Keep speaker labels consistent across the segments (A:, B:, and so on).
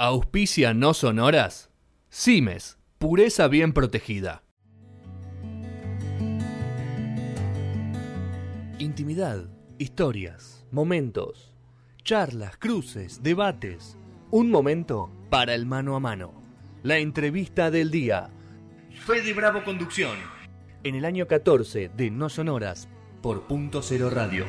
A: Auspicia no sonoras. Cimes, pureza bien protegida. Intimidad, historias, momentos, charlas, cruces, debates. Un momento para el mano a mano. La entrevista del día. Fede Bravo Conducción. En el año 14 de No Sonoras por Punto Cero Radio.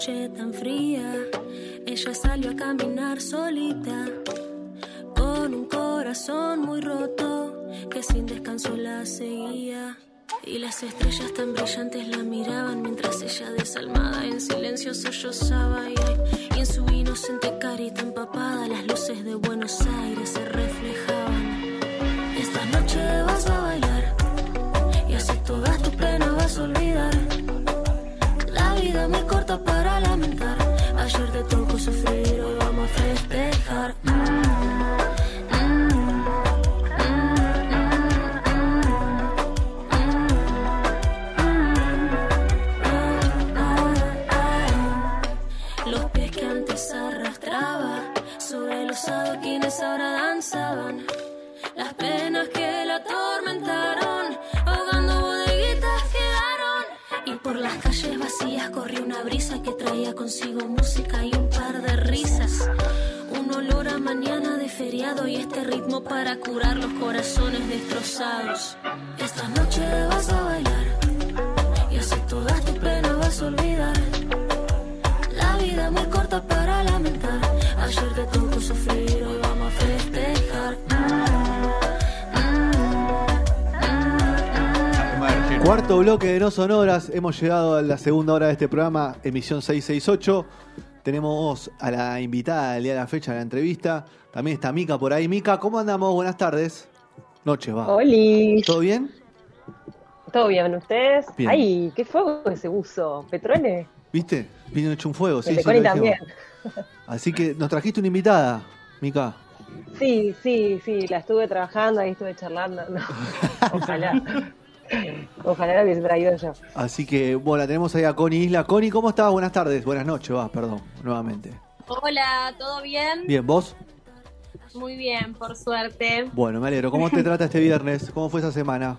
B: Noche tan fría, ella salió a caminar solita, con un corazón muy roto que sin descanso la seguía. Y las estrellas tan brillantes la miraban mientras ella desalmada en silencio sollozaba. Y, y en su inocente consigo música y un par de risas. Un olor a mañana de feriado y este ritmo para curar los corazones destrozados. Esta noche vas a bailar y así todas tus penas vas a olvidar.
C: Cuarto bloque de No Sonoras, hemos llegado a la segunda hora de este programa, emisión 668. Tenemos a la invitada del día de la fecha de la entrevista. También está Mica por ahí. Mica, ¿cómo andamos? Buenas tardes. Noche, va.
D: Oli,
C: ¿Todo bien?
D: ¿todo bien? ¿Ustedes?
C: Bien.
D: Ay, qué fuego ese buzo. ¿Petrole?
C: ¿Viste? Vino hecho un fuego, sí, sí,
D: también.
C: Así que nos trajiste una invitada, Mica.
D: Sí, sí, sí, la estuve trabajando, ahí estuve charlando. No, ojalá. Ojalá la hubiese traído yo.
C: Así que, bueno, la tenemos ahí a Connie Isla. Connie, ¿cómo estás? Buenas tardes, buenas noches, va, perdón, nuevamente.
E: Hola, ¿todo bien?
C: Bien, ¿vos?
E: Muy bien, por suerte.
C: Bueno, me alegro. ¿Cómo te trata este viernes? ¿Cómo fue esa semana?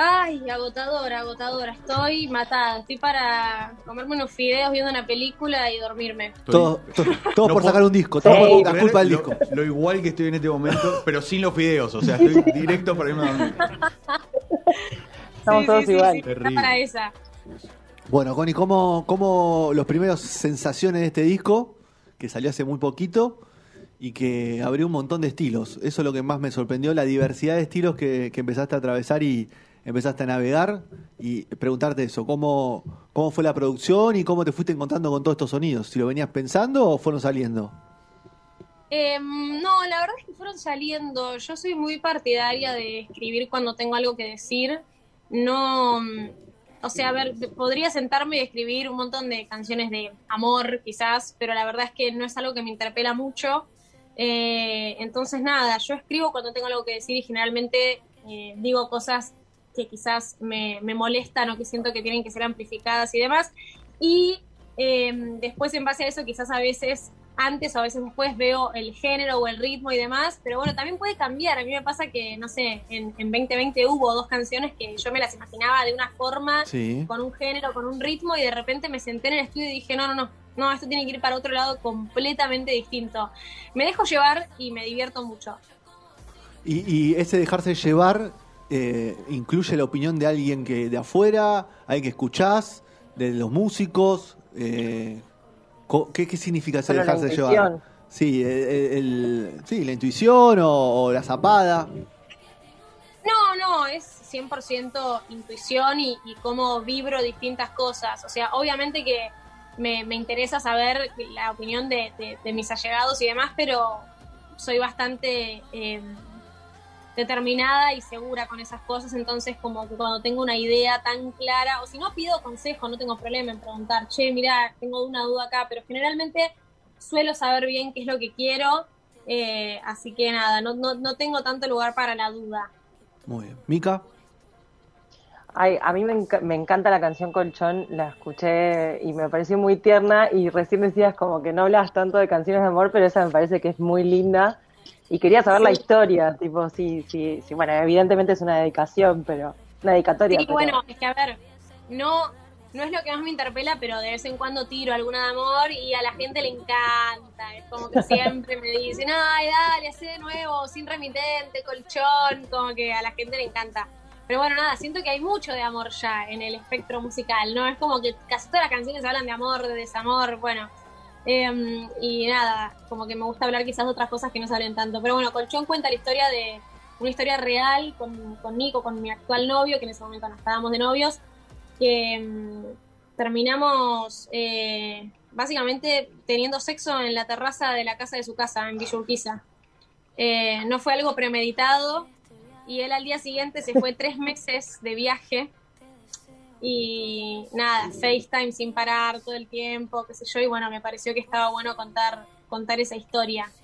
E: Ay, agotadora, agotadora. Estoy matada. Estoy para comerme unos fideos viendo una película y dormirme.
C: Todo, to- todo
F: No
C: por
F: puedo-
C: sacar un disco, todo por la culpa del
F: lo-
C: disco.
F: Lo, igual que estoy en este momento, pero sin los fideos. O sea, estoy directo para irme a dormir.
D: Estamos todos igual.
F: Terrible.
E: para esa.
C: Bueno, Connie, ¿cómo, ¿cómo los primeros sensaciones de este disco, que salió hace muy poquito y que abrió un montón de estilos? Eso es lo que más me sorprendió, la diversidad de estilos que, que empezaste a atravesar y empezaste a navegar y preguntarte eso, ¿cómo, ¿cómo fue la producción y cómo te fuiste encontrando con todos estos sonidos? ¿Si lo venías pensando o fueron saliendo?
E: Em, no, la verdad es que fueron saliendo. Yo soy muy partidaria de escribir cuando tengo algo que decir. No, mm, o sea, a ver, podría sentarme y escribir un montón de canciones de amor, quizás, pero la verdad es que no es algo que me interpela mucho. Eh, entonces, nada, yo escribo cuando tengo algo que decir y generalmente eh, digo cosas que quizás me, me molestan o que siento que tienen que ser amplificadas y demás. Y eh, después, en base a eso, quizás a veces antes o a veces después veo el género o el ritmo y demás, pero bueno, también puede cambiar. A mí me pasa que, no sé, en, en 2020 hubo dos canciones que yo me las imaginaba de una forma,
C: Sí.
E: con un género, con un ritmo, y de repente me senté en el estudio y dije, no, no, no, no, esto tiene que ir para otro lado completamente distinto. Me dejo llevar y me divierto mucho.
C: Y, y ese dejarse llevar eh, incluye la opinión de alguien que de afuera, alguien que escuchás, de los músicos. Eh, co- ¿qué, ¿Qué significa
D: la
C: dejarse llevar? Sí, el, el- sí, la intuición o, o la zapada.
E: No, no, es 100% intuición y, y cómo vibro distintas cosas. O sea, obviamente que me, me interesa saber la opinión de, de- de mis allegados y demás, pero soy bastante eh, determinada y segura con esas cosas, entonces como que cuando tengo una idea tan clara, o si no pido consejo, no tengo problema en preguntar, che, mira, tengo una duda acá, pero generalmente suelo saber bien qué es lo que quiero, eh, así que nada, no, no, no tengo tanto lugar para la duda.
C: Muy bien. Mica,
D: Ay, a mí me, enca- me encanta la canción Colchón, la escuché y me pareció muy tierna y recién decías como que no hablas tanto de canciones de amor, pero esa me parece que es muy linda y quería saber la historia, tipo, sí, sí, sí, bueno, evidentemente es una dedicación, pero una dedicatoria.
E: Sí,
D: pero-
E: bueno, es que a ver, no, no es lo que más me interpela, pero de vez en cuando tiro alguna de amor y a la gente le encanta. Es como que siempre me dicen, ay, dale, hacé de nuevo, sin remitente, colchón, como que a la gente le encanta. Pero bueno, nada, siento que hay mucho de amor ya en el espectro musical, ¿no? Es como que casi todas las canciones hablan de amor, de desamor, bueno. Em, y nada, como que me gusta hablar quizás de otras cosas que no salen tanto. Pero bueno, Colchón cuenta la historia de una historia real con, con Nico, con mi actual novio, que en ese momento no estábamos de novios, que mm, terminamos eh, básicamente teniendo sexo en la terraza de la casa de su casa, en Villa Urquiza. Eh, no fue algo premeditado y él al día siguiente se fue tres meses de viaje y nada, FaceTime sin parar todo el tiempo, qué sé yo, y bueno, me pareció que estaba bueno contar, contar esa historia.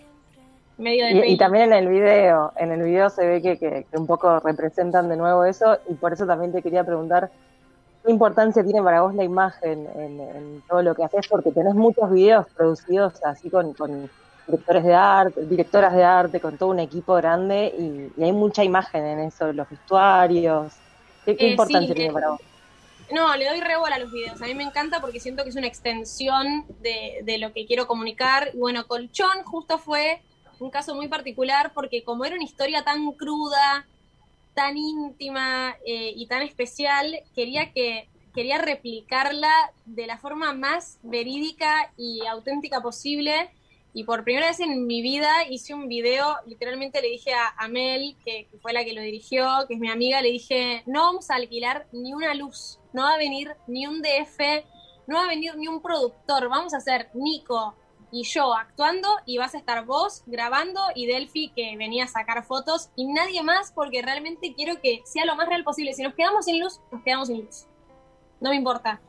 E: Medio de
D: Y, y también en el video, en el video se ve que, que- que un poco representan de nuevo eso y por eso también te quería preguntar qué importancia tiene para vos la imagen en, en todo lo que haces, porque tenés muchos videos producidos así con, con directores de arte, directoras de arte, con todo un equipo grande y, y hay mucha imagen en eso, los vestuarios. ¿Qué, qué
E: Eh,
D: importancia
E: sí,
D: tiene
E: eh,
D: para vos?
E: No, le doy rebola a los videos. A mí me encanta porque siento que es una extensión de, de lo que quiero comunicar. Y bueno, Colchón justo fue un caso muy particular porque como era una historia tan cruda, tan íntima eh, y tan especial, quería que quería replicarla de la forma más verídica y auténtica posible. Y por primera vez en mi vida hice un video, literalmente le dije a, a Mel, que, que fue la que lo dirigió, que es mi amiga, le dije, no vamos a alquilar ni una luz, no va a venir ni un DF, no va a venir ni un productor, vamos a hacer Nico y yo actuando y vas a estar vos grabando y Delphi que venía a sacar fotos y nadie más porque realmente quiero que sea lo más real posible. Si nos quedamos sin luz, nos quedamos sin luz. No me importa.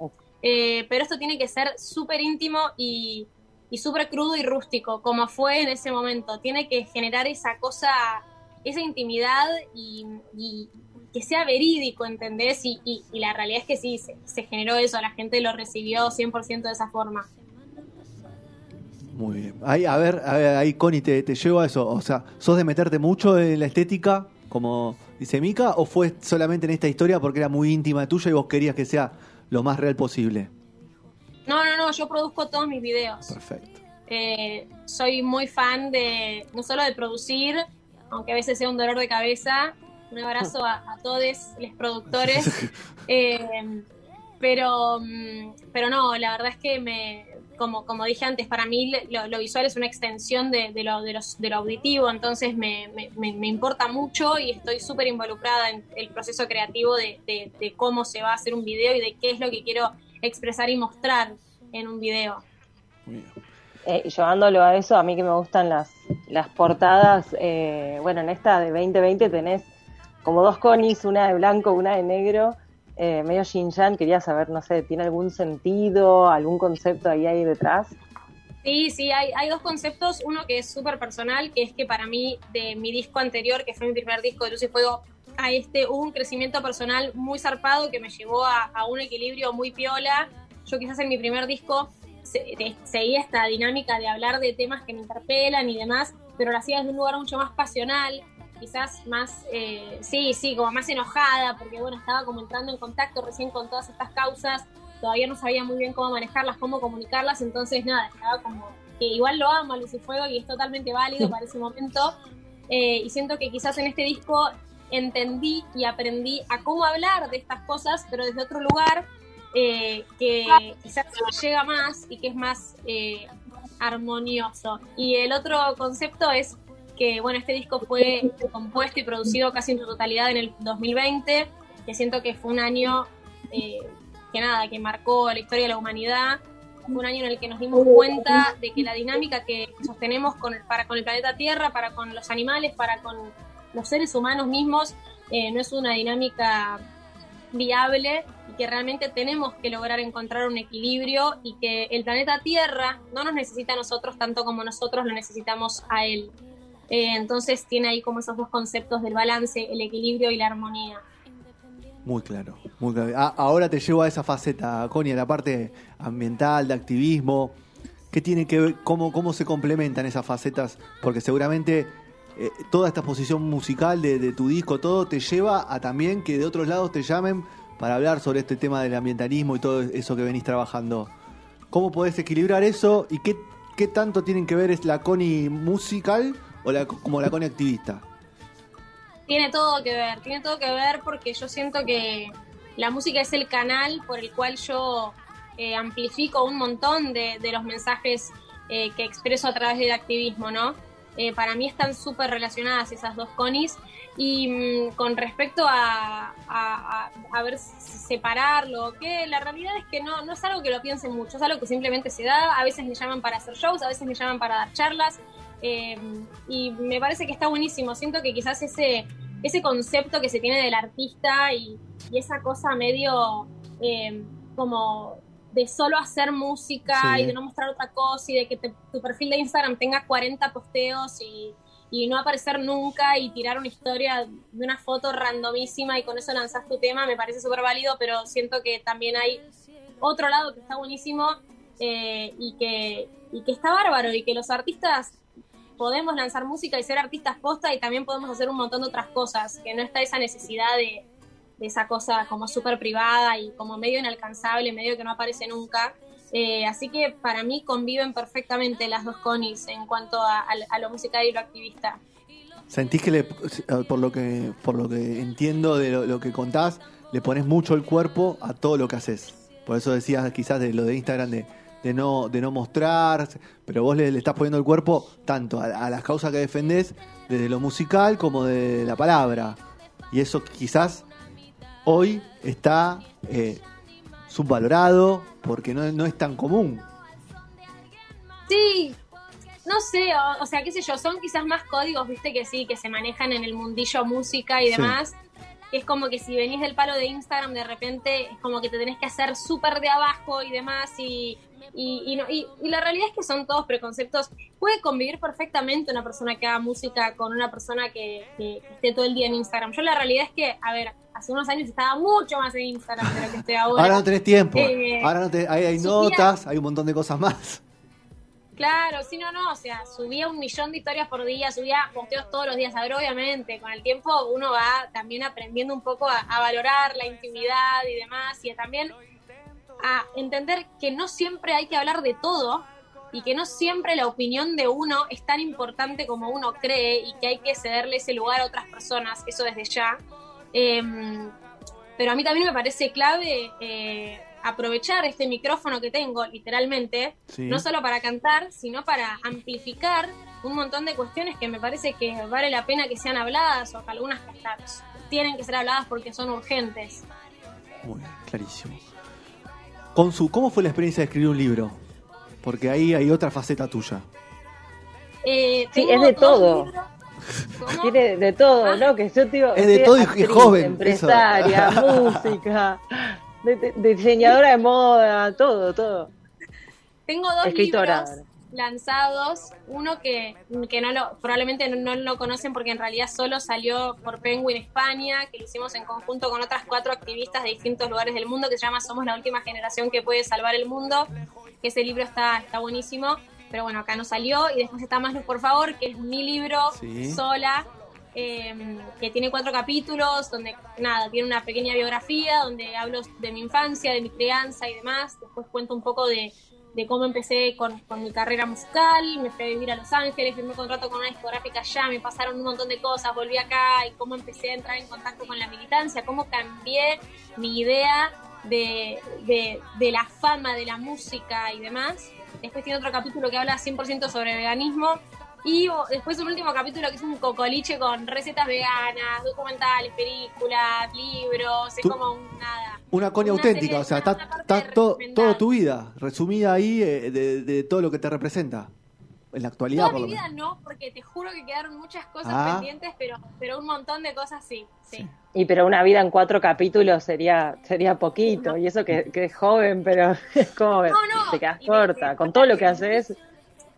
E: Eh, pero esto tiene que ser súper íntimo y, y súper crudo y rústico, como fue en ese momento. Tiene que generar esa cosa, esa intimidad y, que sea verídico, ¿entendés? Y, y- la realidad es que sí, se, generó eso, la gente lo recibió 100% de esa forma.
C: muy bien. Ahí, a ver, a ver, ahí Connie te, te llevo a eso. O sea, ¿sos de meterte mucho en la estética, como dice Mica, o fue solamente en esta historia porque era muy íntima tuya y vos querías que sea lo más real posible?
E: No, no, no, yo produzco todos mis videos.
C: Perfecto.
E: Eh, soy muy fan de, no solo de producir, aunque a veces sea un dolor de cabeza. Un abrazo a, a todos los productores. Eh, pero, mm, pero no, la verdad es que me, como, como dije antes, para mí lo, lo visual es una extensión de, de lo, de, los- de lo auditivo, entonces me, me- me- importa mucho y estoy súper involucrada en el proceso creativo de cómo se va a hacer un video y de qué es lo que quiero expresar y mostrar en un video.
D: Eh, y llevándolo a eso, a mí que me gustan las, las portadas, eh, bueno, en esta de 2020 tenés como dos conis, una de blanco, una de negro, eh, medio Shin-Yan, quería saber, no sé, ¿tiene algún sentido, algún concepto ahí, ahí detrás?
E: Sí, sí, hay, hay dos conceptos. Uno que es súper personal, que es que para mí, de mi disco anterior, que fue mi primer disco de Luz y Fuego, a este hubo un crecimiento personal muy zarpado que me llevó a, a un equilibrio muy piola. Yo quizás en mi primer disco seguía esta dinámica de hablar de temas que me interpelan y demás, pero lo hacía desde un lugar mucho más pasional, quizás más, eh, sí, sí, como más enojada, porque bueno, estaba como entrando en contacto recién con todas estas causas, todavía no sabía muy bien cómo manejarlas, cómo comunicarlas, entonces nada, estaba como que igual lo amo a Luz y Fuego y es totalmente válido para ese momento, eh, y siento que quizás en este disco entendí y aprendí a cómo hablar de estas cosas, pero desde otro lugar eh, que quizás llega más y que es más eh, armonioso. Y el otro concepto es que, bueno, este disco fue compuesto y producido casi en su totalidad en el 2020, que siento que fue un año eh, que nada, que marcó la historia de la humanidad. Fue un año en el que nos dimos cuenta de que la dinámica que sostenemos con el, para con el planeta Tierra, para con los animales, para con los seres humanos mismos, eh, no es una dinámica viable y que realmente tenemos que lograr encontrar un equilibrio y que el planeta Tierra no nos necesita a nosotros tanto como nosotros lo necesitamos a él. Eh, entonces tiene ahí como esos dos conceptos del balance, el equilibrio y la armonía.
C: Muy claro, muy claro. Ah, ahora te llevo a esa faceta, Connie, a la parte ambiental, de activismo. ¿Qué tiene que ver, cómo, cómo se complementan esas facetas? Porque seguramente eh, toda esta exposición musical de, tu disco, todo te lleva a también que de otros lados te llamen para hablar sobre este tema del ambientalismo y todo eso que venís trabajando. ¿Cómo podés equilibrar eso y qué, qué tanto tienen que ver es la Connie musical o la, como la Connie activista?
E: Tiene todo que ver, tiene todo que ver porque yo siento que la música es el canal por el cual yo eh, amplifico un montón de, de los mensajes eh, que expreso a través del activismo, ¿no? Eh, para mí están súper relacionadas esas dos conis. Y mm, con respecto a, a, ver si separarlo, que la realidad es que no, no es algo que lo piense mucho, es algo que simplemente se da, a veces me llaman para hacer shows, a veces me llaman para dar charlas, eh, y me parece que está buenísimo. Siento que quizás ese, ese concepto que se tiene del artista y, y esa cosa medio eh, como de solo hacer música
C: Sí.
E: y de no mostrar otra cosa y de que te- tu perfil de Instagram tenga 40 posteos y, y no aparecer nunca y tirar una historia de una foto randomísima y con eso lanzás tu tema, me parece súper válido, pero siento que también hay otro lado que está buenísimo eh, y, que, y que está bárbaro y que los artistas podemos lanzar música y ser artistas posta y también podemos hacer un montón de otras cosas, que no está esa necesidad de, de esa cosa como súper privada y como medio inalcanzable, medio que no aparece nunca. Eh, así que para mí conviven perfectamente las dos conis en cuanto a, lo musical y lo activista.
C: ¿Sentís que, le, por, lo que por lo que entiendo de lo, que contás, le pones mucho el cuerpo a todo lo que haces? Por eso decías quizás de lo de Instagram de, de no, de no mostrar, pero vos le, le estás poniendo el cuerpo tanto a, a las causas que defendés, desde lo musical como de la palabra. Y eso quizás hoy está eh, subvalorado porque no, no es tan común.
E: Sí, no sé, o, o sea, qué sé yo, son quizás más códigos, viste, que sí, que se manejan en el mundillo música y
C: Sí.
E: Es como que si venís del palo de Instagram, de repente es como que te tenés que hacer súper de abajo y demás. Y, y, y, no- y- y la realidad es que son todos preconceptos. Puede convivir perfectamente una persona que haga música con una persona que, esté todo el día en Instagram. Yo la realidad es que, a ver, hace unos años estaba mucho más en Instagram de lo que estoy ahora.
C: Ahora no tenés tiempo.
E: Eh,
C: Ahora no te- hay, notas, hay un montón de cosas más.
E: Claro, sí, no, no, o sea, subía un millón de historias por día, subía posteos todos los días. A ver, obviamente, con el tiempo uno va también aprendiendo un poco a, valorar la intimidad y demás, y también a entender que no siempre hay que hablar de todo y que no siempre la opinión de uno es tan importante como uno cree y que hay que cederle ese lugar a otras personas, eso desde ya. Em, pero a mí también me parece clave eh, aprovechar este micrófono que tengo, literalmente,
C: Sí.
E: no solo para cantar, sino para amplificar un montón de cuestiones que me parece que vale la pena que sean habladas o que algunas que hasta tienen que ser habladas porque son urgentes.
C: Muy bien, clarísimo. Consu, ¿cómo fue la experiencia de escribir un libro? Porque ahí hay otra faceta tuya.
E: Eh,
D: Sí, es de todo. Tiene de todo,
E: Ah.
D: ¿no? Que yo digo,
C: Es de todo y- joven,
D: empresaria, música, de- de- diseñadora de moda, todo, todo.
E: Tengo dos
D: Escritora.
E: libros lanzados, uno que, que no lo, probablemente no, no lo conocen porque en realidad solo salió por Penguin España, que lo hicimos en conjunto con otras cuatro activistas de distintos lugares del mundo, que se llama Somos la última generación que puede salvar el mundo, que ese libro está, está buenísimo, pero bueno, acá no salió. Y después está Más Luz, por favor, que es mi libro
C: Sí.
E: sola, eh, que tiene cuatro capítulos, donde nada, tiene una pequeña biografía, donde hablo de mi infancia, de mi crianza y demás. Después cuento un poco de, cómo empecé con, con mi carrera musical, me fui a vivir a Los Ángeles, firmé un contrato con una discográfica allá, me pasaron un montón de cosas, volví acá y cómo empecé a entrar en contacto con la militancia, cómo cambié mi idea de, de, de la fama, de la música y demás. Después tiene otro capítulo que habla 100% sobre veganismo. Y o- después un último capítulo que es un cocoliche con recetas veganas, documentales, películas, libros, es como un nada.
C: Una
E: Una
C: auténtica,
E: serie-
C: o sea, está, está to-
E: recomendada.
C: toda tu vida resumida ahí eh, de, de todo lo que te representa. En la actualidad,
E: Toda
C: por
E: mi vida no, porque te juro que quedaron muchas cosas
C: Ah.
E: pendientes, pero, pero un montón de cosas sí. sí.
D: Y pero una vida en cuatro capítulos sería sería poquito. Y eso que, que es joven, pero es como
E: No, no,
D: te quedas corta. Con todo lo que haces,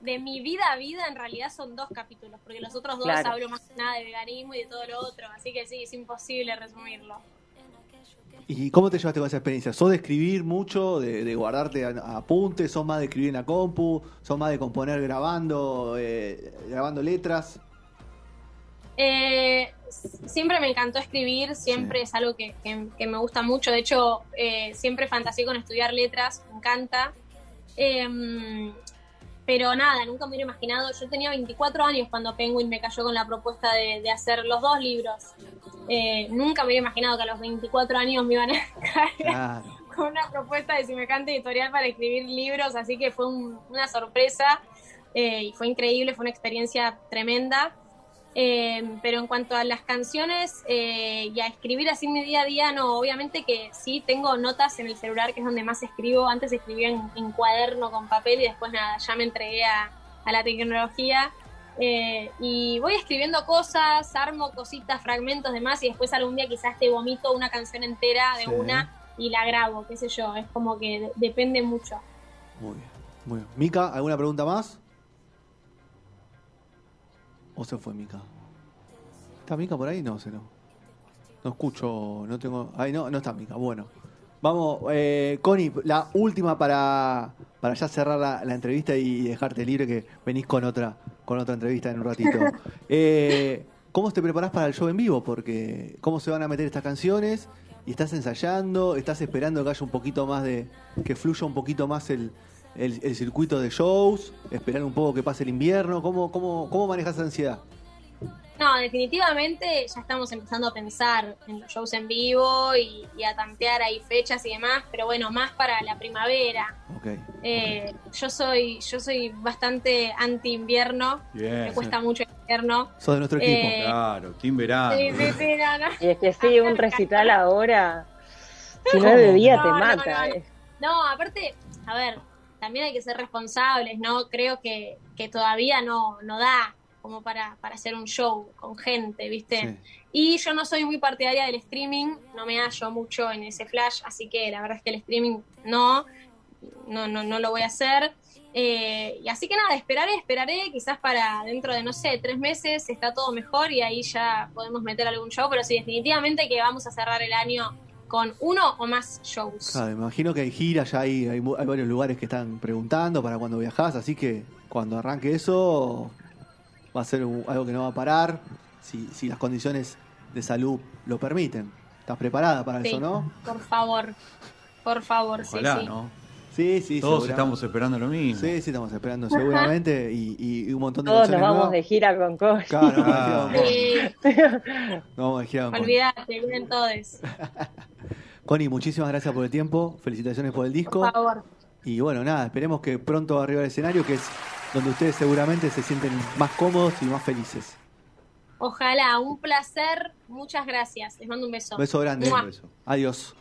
E: De mi vida a vida en realidad son dos capítulos, porque los otros dos
D: Claro.
E: hablo más que nada de veganismo y de todo lo otro, así que sí, es imposible resumirlo.
C: ¿Y cómo te llevaste con esa experiencia? ¿Sos de escribir mucho, de, de guardarte apuntes? ¿Sos más de escribir en la compu? ¿Sos más de componer grabando, eh, grabando letras?
E: Eh, siempre me encantó escribir, siempre es algo que, que- que me gusta mucho. De hecho, eh, siempre fantaseé con estudiar letras, me encanta. Em, pero nada, nunca me hubiera imaginado. Yo tenía 24 años cuando Penguin me cayó con la propuesta de, de hacer los dos libros. Eh, nunca me hubiera imaginado que a los 24 años me iban a caer
C: Claro.
E: con una propuesta de semejante editorial para escribir libros, así que fue un- una sorpresa eh, y fue increíble, fue una experiencia tremenda. Eh, pero en cuanto a las canciones eh, y a escribir así en mi día a día, no, obviamente que sí tengo notas en el celular, que es donde más escribo. Antes escribía en, en cuaderno con papel y después nada, ya me entregué a, a la tecnología. Eh, y voy escribiendo cosas, armo cositas, fragmentos de más y después algún día quizás te vomito una canción entera de
C: Sí.
E: una y la grabo, qué sé yo, es como que de- depende mucho.
C: Muy bien, muy bien. Mica, ¿alguna pregunta más? ¿O se fue Mica? ¿Está Mica por ahí? No, se no. No escucho, no tengo. Ay, no, no está Mica. Bueno. Vamos, eh, Connie, la última para, para ya cerrar la, la entrevista y dejarte libre que venís con otra, con otra entrevista en un ratito. Eh, ¿Cómo te preparás para el show en vivo? Porque ¿cómo se van a meter estas canciones? ¿Y estás ensayando? ¿Estás esperando que haya un poquito más de. que fluya un poquito más el, el, el circuito de shows? ¿Esperar un poco que pase el invierno? ¿Cómo, cómo, cómo manejas esa ansiedad?
E: No, definitivamente ya estamos empezando a pensar en los shows en vivo y, y a tantear ahí fechas y demás, pero bueno, más para la primavera.
C: Ok.
E: Eh, yo soy yo soy bastante anti invierno, me cuesta mucho el invierno.
C: Sos de nuestro equipo.
E: Eh,
F: Claro, Team Verano.
E: Sí, sí, sí, no, no.
D: y es que sí, un recital ahora, si no es de día te
E: No,
D: mata.
E: no, no.
D: eh.
E: No, aparte, a ver, también hay que ser responsables, ¿no? Creo que, que todavía no, no da como para, para hacer un show con gente, ¿viste?
C: Sí.
E: Y yo no soy muy partidaria del streaming, no me hallo mucho en ese flash, así que la verdad es que el streaming no, no, no, no lo voy a hacer. Eh, y así que nada, esperaré, esperaré, quizás para dentro de, no sé, tres meses está todo mejor y ahí ya podemos meter algún show, pero sí, definitivamente que vamos a cerrar el año con uno o más shows.
C: Claro, me imagino que hay giras, ya hay, hay, hay varios lugares que están preguntando para cuando viajás, así que cuando arranque eso va a ser un- algo que no va a parar, si, si las condiciones de salud lo permiten. ¿Estás preparada para
E: Sí.
C: eso, no?
E: Por favor, por favor,
F: Ojalá,
E: sí, sí.
F: ¿no?
C: Sí, sí,
F: Todos estamos esperando lo mismo.
C: Sí, sí, estamos esperando seguramente y, y un montón de
D: Todos nos vamos
C: nuevas.
D: de gira con Cory.
C: Claro,
F: Ah.
C: con-
E: Sí,
C: nos vamos de gira con
E: olvídate, vienen todos.
C: Connie, muchísimas gracias por el tiempo, felicitaciones por el disco.
E: Por favor.
C: Y bueno, nada, esperemos que pronto arriba del escenario, que es donde ustedes seguramente se sienten más cómodos y más felices.
E: Ojalá, un placer. Muchas gracias. Les mando un beso.
C: Beso grande.
E: Mua.
F: Beso.
C: Adiós.